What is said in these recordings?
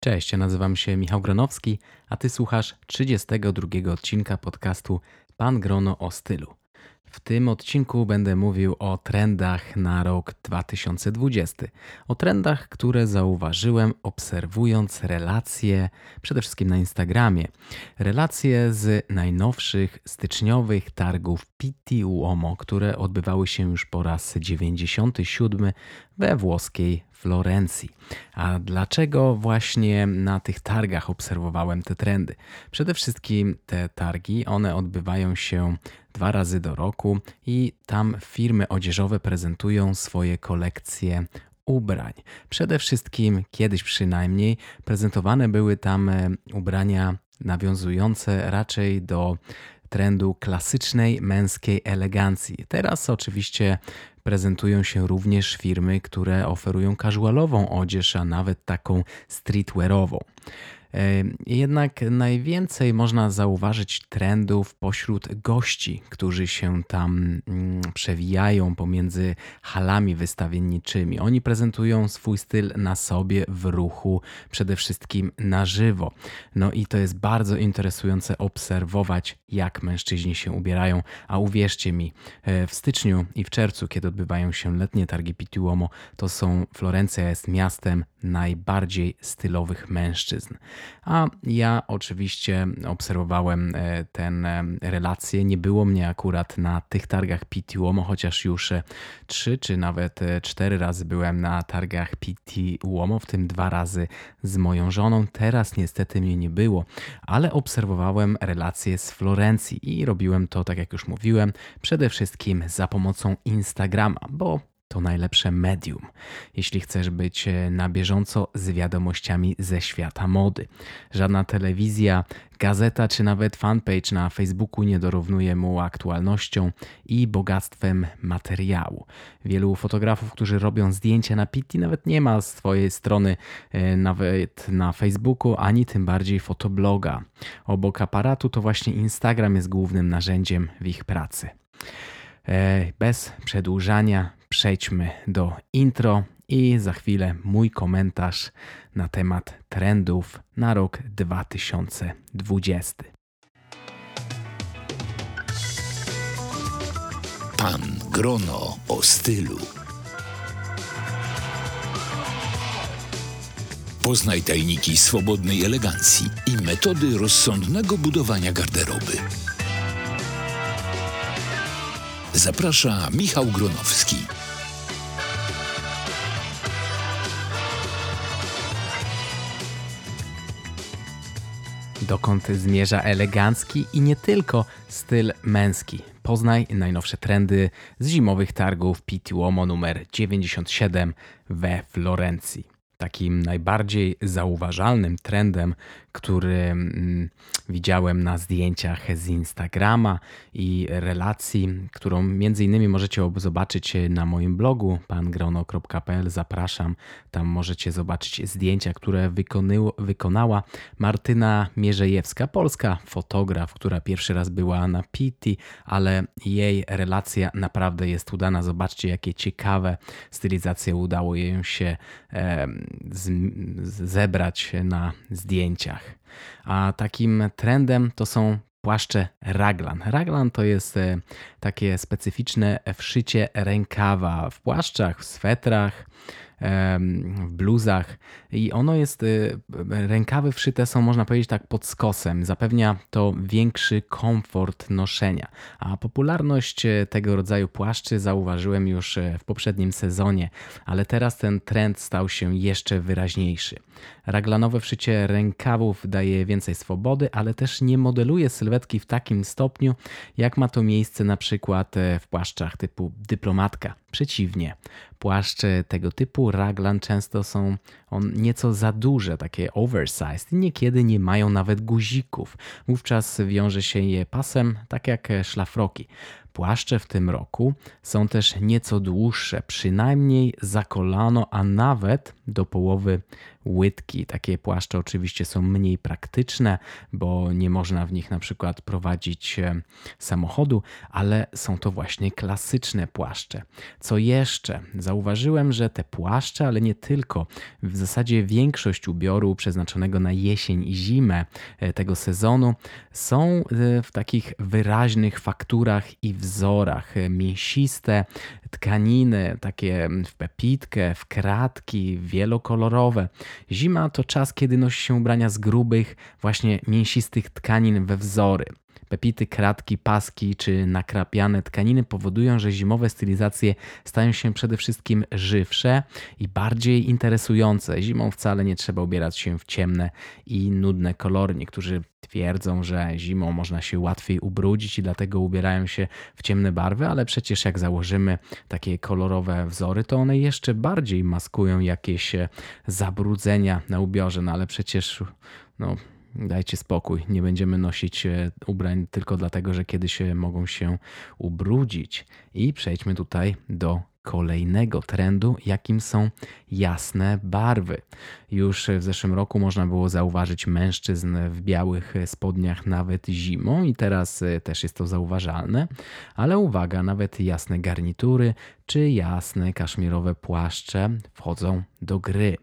Cześć, ja nazywam się Michał Gronowski, a ty słuchasz 32 odcinka podcastu Pan Grono o stylu. W tym odcinku będę mówił o trendach na rok 2020. O trendach, które zauważyłem obserwując relacje, przede wszystkim na Instagramie. Relacje z najnowszych styczniowych targów Pitti Uomo, które odbywały się już po raz 97 we włoskiej Florencji. A dlaczego właśnie na tych targach obserwowałem te trendy? Przede wszystkim te targi, one odbywają się dwa razy do roku i tam firmy odzieżowe prezentują swoje kolekcje ubrań. Przede wszystkim, kiedyś przynajmniej, prezentowane były tam e, ubrania nawiązujące raczej do trendu klasycznej męskiej elegancji. Teraz oczywiście prezentują się również firmy, które oferują casualową odzież, a nawet taką streetwearową. Jednak najwięcej można zauważyć trendów pośród gości, którzy się tam mm, przewijają pomiędzy halami wystawienniczymi. Oni prezentują swój styl na sobie, w ruchu, przede wszystkim na żywo. No i to jest bardzo interesujące obserwować, jak mężczyźni się ubierają. A uwierzcie mi, e, w styczniu i w czerwcu, kiedy odbywają się letnie targi Pitiuomo, to są Florencja jest miastem najbardziej stylowych mężczyzn. A ja oczywiście obserwowałem e, ten e, relację. Nie było mnie akurat na tych targach PT Uomo, chociaż już e, trzy czy nawet cztery razy byłem na targach PT Uomo, w tym dwa razy z moją żoną. Teraz niestety mnie nie było, ale obserwowałem relacje z Florencji i robiłem to, tak jak już mówiłem, przede wszystkim za pomocą Instagrama, bo to najlepsze medium, jeśli chcesz być e, na bieżąco z wiadomościami ze świata mody. Żadna telewizja, gazeta czy nawet fanpage na Facebooku nie dorównuje mu aktualnością i bogactwem materiału. Wielu fotografów, którzy robią zdjęcia na Pitti, nawet nie ma swojej strony e, nawet na Facebooku, ani tym bardziej fotobloga. Obok aparatu to właśnie Instagram jest głównym narzędziem w ich pracy. E, bez przedłużania przejdźmy do intro i za chwilę mój komentarz na temat trendów na rok 2020. Pan Grono o stylu. Poznaj tajniki swobodnej elegancji i metody rozsądnego budowania garderoby. Zaprasza Michał Gronowski. Dokąd zmierza elegancki i nie tylko styl męski? Poznaj najnowsze trendy z zimowych targów PT Uomo numer 97 we Florencji. Takim najbardziej zauważalnym trendem, który mm, widziałem na zdjęciach z Instagrama i relacji, którą między innymi możecie zobaczyć na moim blogu pangrono.pl. Zapraszam, tam możecie zobaczyć zdjęcia, które wykonała Martyna Mierzejewska, polska fotograf, która pierwszy raz była na Pitti, ale jej relacja naprawdę jest udana. Zobaczcie, jakie ciekawe stylizacje udało jej się zebrać na zdjęciach. A takim trendem to są płaszcze raglan. Raglan to jest e, takie specyficzne wszycie rękawa w płaszczach, w swetrach, w bluzach i ono jest, y, rękawy wszyte są można powiedzieć tak pod skosem, zapewnia to większy komfort noszenia, a popularność e, tego rodzaju płaszczy zauważyłem już e, w poprzednim sezonie, ale teraz ten trend stał się jeszcze wyraźniejszy. Raglanowe wszycie rękawów daje więcej swobody, ale też nie modeluje sylwetki w takim stopniu, jak ma to miejsce na przykład e, w płaszczach typu dyplomatka. Przeciwnie, płaszcze tego typu raglan często są on nieco za duże, takie oversized niekiedy nie mają nawet guzików. Wówczas wiąże się je pasem, tak jak szlafroki. Płaszcze w tym roku są też nieco dłuższe, przynajmniej za kolano, a nawet do połowy łydki. Takie płaszcze oczywiście są mniej praktyczne, bo nie można w nich na przykład prowadzić e, samochodu, ale są to właśnie klasyczne płaszcze. Co jeszcze? Zauważyłem, że te płaszcze, ale nie tylko, w zasadzie większość ubioru przeznaczonego na jesień i zimę e, tego sezonu są e, w takich wyraźnych fakturach i wzorach. Mięsiste tkaniny, takie w pepitkę, w kratki, wielokolorowe. Zima to czas, kiedy nosi się ubrania z grubych, właśnie mięsistych tkanin we wzory. Pepity, kratki, paski czy nakrapiane tkaniny powodują, że zimowe stylizacje stają się przede wszystkim żywsze i bardziej interesujące. Zimą wcale nie trzeba ubierać się w ciemne i nudne kolory. Niektórzy twierdzą, że zimą można się łatwiej ubrudzić i dlatego ubierają się w ciemne barwy, ale przecież jak założymy takie kolorowe wzory, to one jeszcze bardziej maskują jakieś zabrudzenia na ubiorze. No ale przecież no, dajcie spokój, nie będziemy nosić e, ubrań tylko dlatego, że kiedyś mogą się ubrudzić. I przejdźmy tutaj do kolejnego trendu, jakim są jasne barwy. Już w zeszłym roku można było zauważyć mężczyzn w białych spodniach nawet zimą i teraz e, też jest to zauważalne, ale uwaga, nawet jasne garnitury czy jasne kaszmirowe płaszcze wchodzą do gry.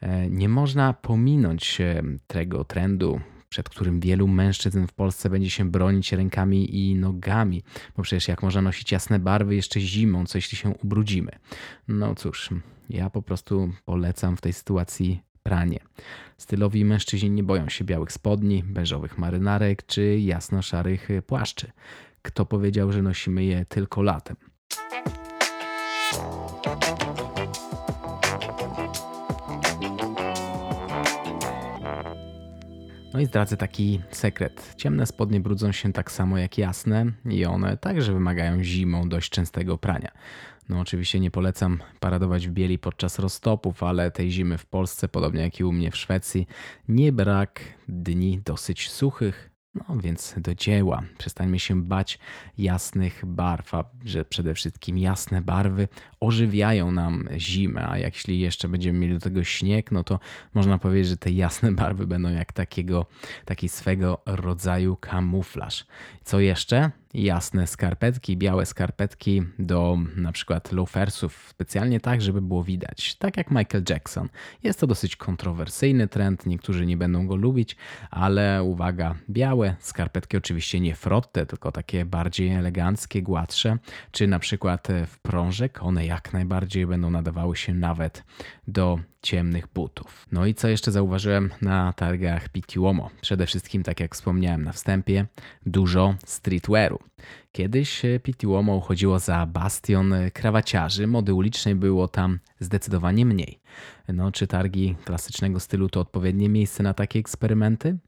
E, nie można pominąć tego trendu, przed którym wielu mężczyzn w Polsce będzie się bronić rękami i nogami, bo przecież jak można nosić jasne barwy jeszcze zimą, co jeśli się ubrudzimy? No cóż, ja po prostu polecam w tej sytuacji pranie. Stylowi mężczyźni nie boją się białych spodni, beżowych marynarek czy jasno-szarych płaszczy. Kto powiedział, że nosimy je tylko latem? I zdradzę taki sekret. Ciemne spodnie brudzą się tak samo jak jasne i one także wymagają zimą dość częstego prania. No oczywiście nie polecam paradować w bieli podczas roztopów, ale tej zimy w Polsce, podobnie jak i u mnie w Szwecji, nie brak dni dosyć suchych, no więc do dzieła. Przestańmy się bać jasnych barw, a że przede wszystkim jasne barwy ożywiają nam zimę, a jeśli jeszcze będziemy mieli do tego śnieg, no to można powiedzieć, że te jasne barwy będą jak takiego, taki swego rodzaju kamuflaż. Co jeszcze? Jasne skarpetki, białe skarpetki do na przykład loafersów, specjalnie tak, żeby było widać. Tak jak Michael Jackson. Jest to dosyć kontrowersyjny trend, niektórzy nie będą go lubić, ale uwaga, białe skarpetki oczywiście nie frotte, tylko takie bardziej eleganckie, gładsze, czy na przykład w prążek, one jak najbardziej będą nadawały się nawet do ciemnych butów. No i co jeszcze zauważyłem na targach Pitiuomo? Przede wszystkim, tak jak wspomniałem na wstępie, dużo streetwearu. Kiedyś Pitiuomo uchodziło za bastion krawaciarzy, mody ulicznej było tam zdecydowanie mniej. No, czy targi klasycznego stylu to odpowiednie miejsce na takie eksperymenty?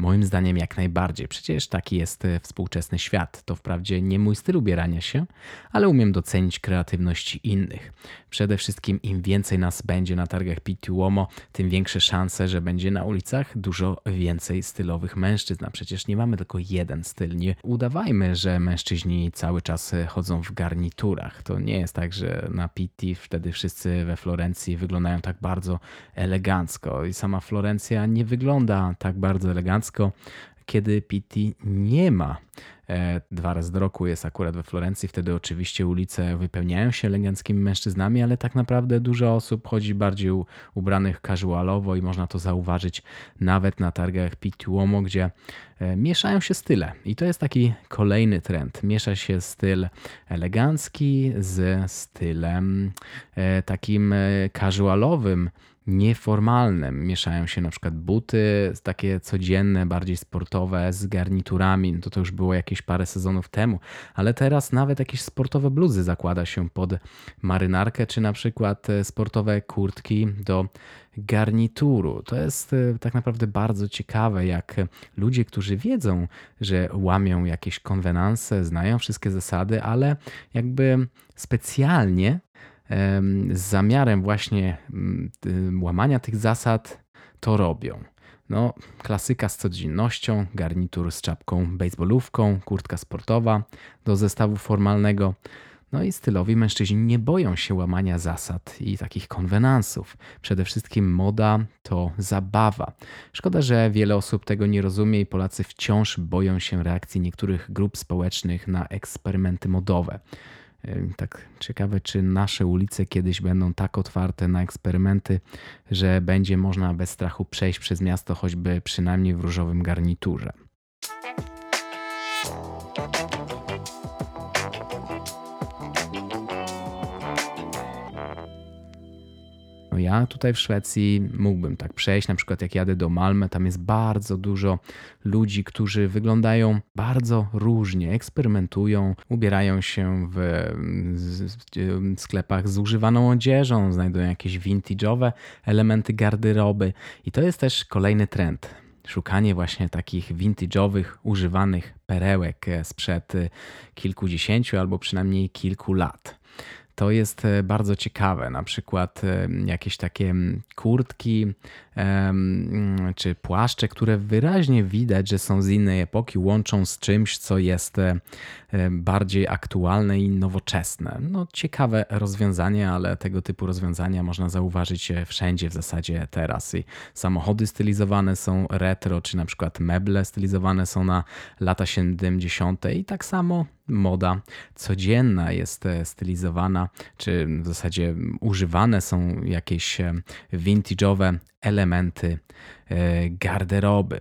Moim zdaniem jak najbardziej. Przecież taki jest e, współczesny świat. To wprawdzie nie mój styl ubierania się, ale umiem docenić kreatywność innych. Przede wszystkim im więcej nas będzie na targach Pituomo, tym większe szanse, że będzie na ulicach dużo więcej stylowych mężczyzn. A przecież nie mamy tylko jeden styl. Nie udawajmy, że mężczyźni cały czas e, chodzą w garniturach. To nie jest tak, że na Pitti wtedy wszyscy we Florencji wyglądają tak bardzo elegancko. I sama Florencja nie wygląda tak bardzo elegancko elegancko, kiedy Pitti nie ma. E, dwa razy do roku jest akurat we Florencji, wtedy oczywiście ulice wypełniają się eleganckimi mężczyznami, ale tak naprawdę dużo osób chodzi bardziej ubranych casualowo i można to zauważyć nawet na targach Pitti Uomo, gdzie e, mieszają się style. I to jest taki kolejny trend. Miesza się styl elegancki z stylem e, takim casualowym, nieformalnym. Mieszają się na przykład buty takie codzienne, bardziej sportowe z garniturami. No to to już było jakieś parę sezonów temu, ale teraz nawet jakieś sportowe bluzy zakłada się pod marynarkę, czy na przykład e, sportowe kurtki do garnituru. To jest e, tak naprawdę bardzo ciekawe, jak ludzie, którzy wiedzą, że łamią jakieś konwenanse, znają wszystkie zasady, ale jakby specjalnie z zamiarem właśnie mm, łamania tych zasad to robią. No, klasyka z codziennością, garnitur z czapką baseballówką, kurtka sportowa do zestawu formalnego. No i stylowi mężczyźni nie boją się łamania zasad i takich konwenansów. Przede wszystkim moda to zabawa. Szkoda, że wiele osób tego nie rozumie i Polacy wciąż boją się reakcji niektórych grup społecznych na eksperymenty modowe. Tak ciekawe, czy nasze ulice kiedyś będą tak otwarte na eksperymenty, że będzie można bez strachu przejść przez miasto, choćby przynajmniej w różowym garniturze. Ja tutaj w Szwecji mógłbym tak przejść, na przykład jak jadę do Malmö, tam jest bardzo dużo ludzi, którzy wyglądają bardzo różnie, eksperymentują, ubierają się w sklepach z używaną odzieżą, znajdują jakieś vintage'owe elementy garderoby. I to jest też kolejny trend. Szukanie właśnie takich vintage'owych, używanych perełek sprzed kilkudziesięciu albo przynajmniej kilku lat to jest e, bardzo ciekawe. Na przykład e, jakieś takie kurtki czy płaszcze, które wyraźnie widać, że są z innej epoki, łączą z czymś, co jest e, bardziej aktualne i nowoczesne. No, ciekawe rozwiązanie, ale tego typu rozwiązania można zauważyć wszędzie w zasadzie teraz. I samochody stylizowane są retro, czy na przykład meble stylizowane są na lata 70. i tak samo moda codzienna jest e, stylizowana, czy w zasadzie używane są jakieś e, vintage'owe elementy e, garderoby.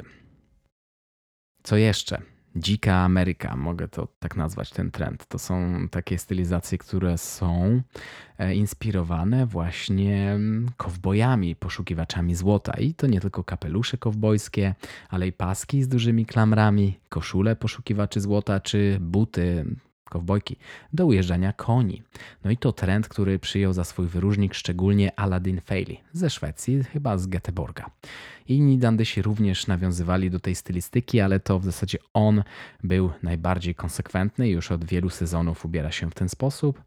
Co jeszcze? Dzika Ameryka, mogę to tak nazwać ten trend. To są takie stylizacje, które są e, inspirowane właśnie mm, kowbojami, poszukiwaczami złota. I to nie tylko kapelusze kowbojskie, ale i paski z dużymi klamrami, koszule poszukiwaczy złota czy buty kowbojki, do ujeżdżania koni. No i to trend, który przyjął za swój wyróżnik szczególnie Aladdin Failey ze Szwecji, chyba z Göteborga. Inni dandysi również nawiązywali do tej stylistyki, ale to w zasadzie on był najbardziej konsekwentny już od wielu sezonów ubiera się w ten sposób.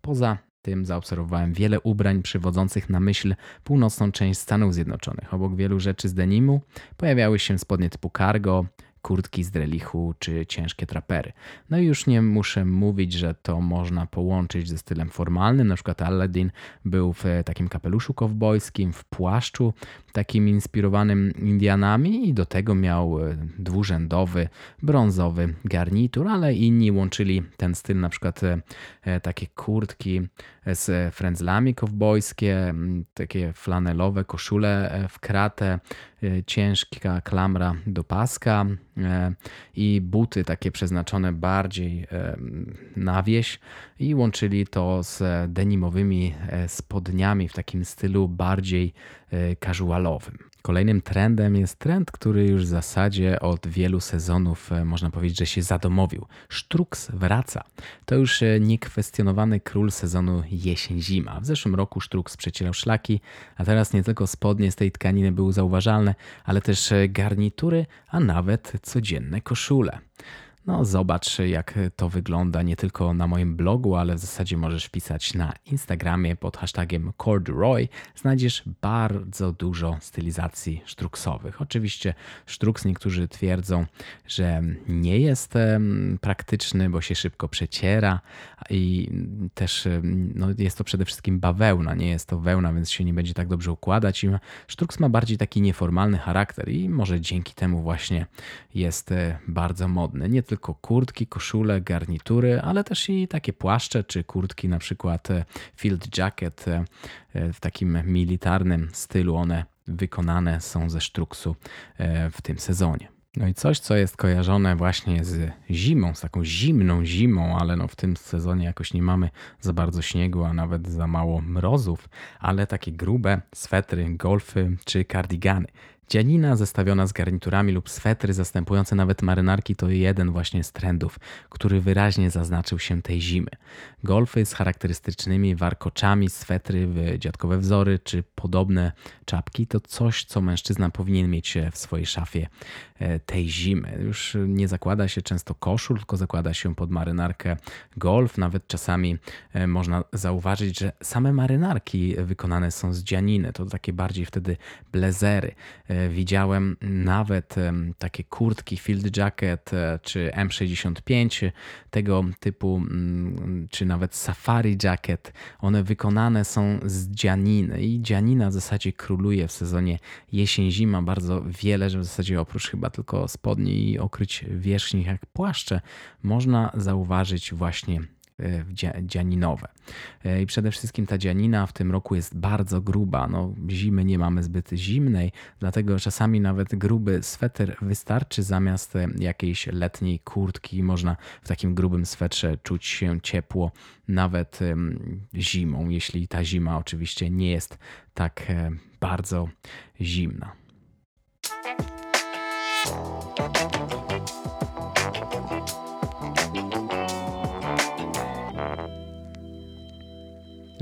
Poza tym zaobserwowałem wiele ubrań przywodzących na myśl północną część Stanów Zjednoczonych. Obok wielu rzeczy z denimu pojawiały się spodnie typu cargo, kurtki z drelichu czy ciężkie trapery. No i już nie muszę mówić, że to można połączyć ze stylem formalnym. Na przykład Aladdin był w takim kapeluszu kowbojskim, w płaszczu takim inspirowanym Indianami i do tego miał e, dwurzędowy, brązowy garnitur, ale inni łączyli ten styl, na przykład e, e, takie kurtki z frędzlami kowbojskie, takie flanelowe koszule w kratę, ciężka klamra do paska i buty takie przeznaczone bardziej na wieś i łączyli to z denimowymi spodniami w takim stylu bardziej casualowym. Kolejnym trendem jest trend, który już w zasadzie od wielu sezonów e, można powiedzieć, że się zadomowił. Sztruks wraca. To już e, niekwestionowany król sezonu jesień-zima. W zeszłym roku Sztruks przecierał szlaki, a teraz nie tylko spodnie z tej tkaniny były zauważalne, ale też e, garnitury, a nawet codzienne koszule. No, zobacz, jak to wygląda nie tylko na moim blogu, ale w zasadzie możesz wpisać na Instagramie pod hashtagiem Corduroy. Znajdziesz bardzo dużo stylizacji sztruksowych. Oczywiście sztruks niektórzy twierdzą, że nie jest praktyczny, bo się szybko przeciera i też no, jest to przede wszystkim bawełna, nie jest to wełna, więc się nie będzie tak dobrze układać. I sztruks ma bardziej taki nieformalny charakter i może dzięki temu właśnie jest e, bardzo modny. Nie tylko kurtki, koszule, garnitury, ale też i takie płaszcze czy kurtki, na przykład e, field jacket e, e, w takim militarnym stylu. One wykonane są ze sztruksu w tym sezonie. No i coś, co jest kojarzone właśnie z zimą, z taką zimną zimą, ale no w tym sezonie jakoś nie mamy za bardzo śniegu, a nawet za mało mrozów, ale takie grube swetry, golfy czy kardigany. Dzianina zestawiona z garniturami lub swetry zastępujące nawet marynarki to jeden właśnie z trendów, który wyraźnie zaznaczył się tej zimy. Golfy z charakterystycznymi warkoczami, swetry w dziadkowe wzory czy podobne czapki to coś, co mężczyzna powinien mieć w swojej szafie e, tej zimy. Już nie zakłada się często koszul, tylko zakłada się pod marynarkę golf. Nawet czasami e, można zauważyć, że same marynarki wykonane są z dzianiny. To takie bardziej wtedy blezery. Widziałem nawet takie kurtki Field Jacket e, czy M65, tego typu, mm, czy nawet Safari Jacket. One wykonane są z dzianiny i dzianina w zasadzie króluje w sezonie jesień-zima bardzo wiele, że w zasadzie oprócz chyba tylko spodni i okryć wierzchni jak płaszcze, można zauważyć właśnie dzianinowe. E, I przede wszystkim ta dzianina w tym roku jest bardzo gruba. No, zimy nie mamy zbyt zimnej, dlatego czasami nawet gruby sweter wystarczy zamiast e, jakiejś letniej kurtki. Można w takim grubym swetrze czuć się ciepło nawet zimą, jeśli ta zima oczywiście nie jest tak bardzo zimna.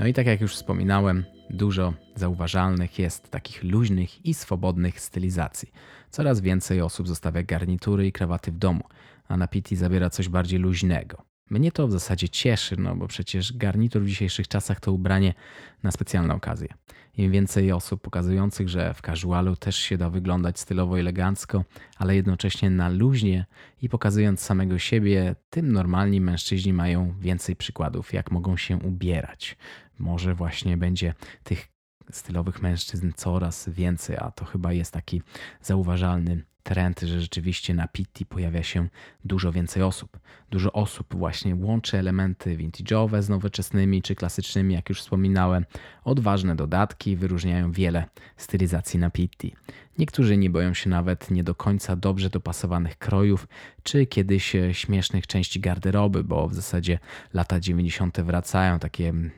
No i tak jak już wspominałem, dużo zauważalnych jest takich luźnych i swobodnych stylizacji. Coraz więcej osób zostawia garnitury i krawaty w domu, a na PT zabiera coś bardziej luźnego. Mnie to w zasadzie cieszy, no bo przecież garnitur w dzisiejszych czasach to ubranie na specjalne okazje. Im więcej osób pokazujących, że w casualu też się da wyglądać stylowo elegancko, ale jednocześnie na luźnie i pokazując samego siebie, tym normalni mężczyźni mają więcej przykładów, jak mogą się ubierać. Może właśnie będzie tych stylowych mężczyzn coraz więcej, a to chyba jest taki zauważalny trend, że rzeczywiście na Pitti pojawia się dużo więcej osób. Dużo osób właśnie łączy elementy vintage'owe z nowoczesnymi czy klasycznymi, jak już wspominałem. Odważne dodatki wyróżniają wiele stylizacji na Pitti. Niektórzy nie boją się nawet nie do końca dobrze dopasowanych krojów, czy kiedyś e, śmiesznych części garderoby, bo w zasadzie lata 90. wracają takie mm,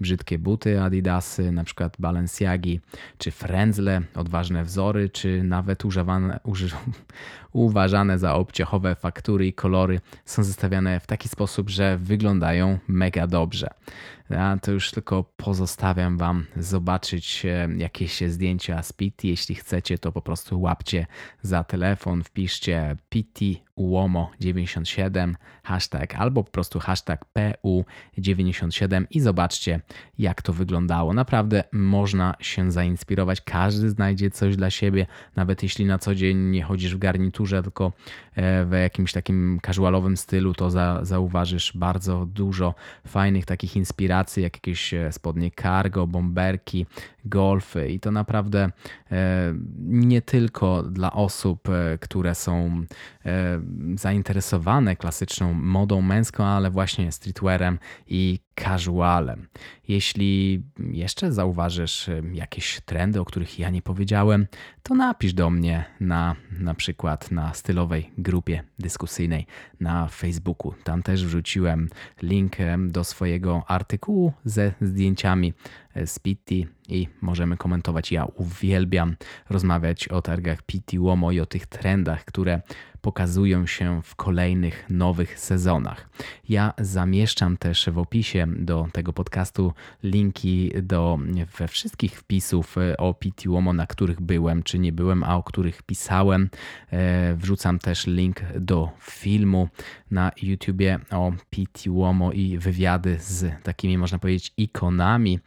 brzydkie buty Adidasy, na przykład Balenciagi, czy frędzle, odważne wzory, czy nawet używane, uży, uważane za obciachowe faktury i kolory są zestawiane w taki sposób, że wyglądają mega dobrze. Ja to już tylko pozostawiam Wam zobaczyć e, jakieś zdjęcia z Pitty. Jeśli chcecie, to po prostu łapcie za telefon, wpiszcie Pitty UOMO97 hashtag albo po prostu hashtag PU97 i zobaczcie jak to wyglądało. Naprawdę można się zainspirować, każdy znajdzie coś dla siebie, nawet jeśli na co dzień nie chodzisz w garniturze, tylko e, w jakimś takim casualowym stylu, to za, zauważysz bardzo dużo fajnych takich inspiracji, jak jakieś e, spodnie cargo, bomberki, golfy i to naprawdę e, nie tylko dla osób, które są zainteresowane klasyczną modą męską, ale właśnie streetwearem i casualem. Jeśli jeszcze zauważysz jakieś trendy, o których ja nie powiedziałem, to napisz do mnie na na przykład na stylowej grupie dyskusyjnej na Facebooku. Tam też wrzuciłem link do swojego artykułu ze zdjęciami z Pitti i możemy komentować. Ja uwielbiam rozmawiać o targach Pitti Łomo i o tych trendach, które pokazują się w kolejnych nowych sezonach. Ja zamieszczam też w opisie do tego podcastu linki do we wszystkich wpisów o Pitti Łomo, na których byłem czy nie byłem, a o których pisałem. E, wrzucam też link do filmu na YouTubie o Pitti Łomo i wywiady z takimi można powiedzieć ikonami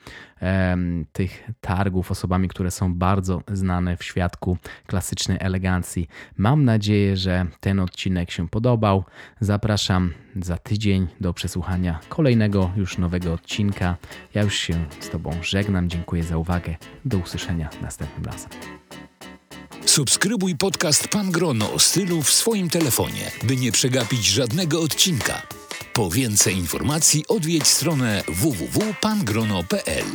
tych targów, osobami, które są bardzo znane w świadku klasycznej elegancji. Mam nadzieję, że ten odcinek się podobał. Zapraszam za tydzień do przesłuchania kolejnego już nowego odcinka. Ja już się z Tobą żegnam. Dziękuję za uwagę. Do usłyszenia następnym razem. Subskrybuj podcast Pan Grono o stylu w swoim telefonie, by nie przegapić żadnego odcinka. Po więcej informacji odwiedź stronę www.pangrono.pl.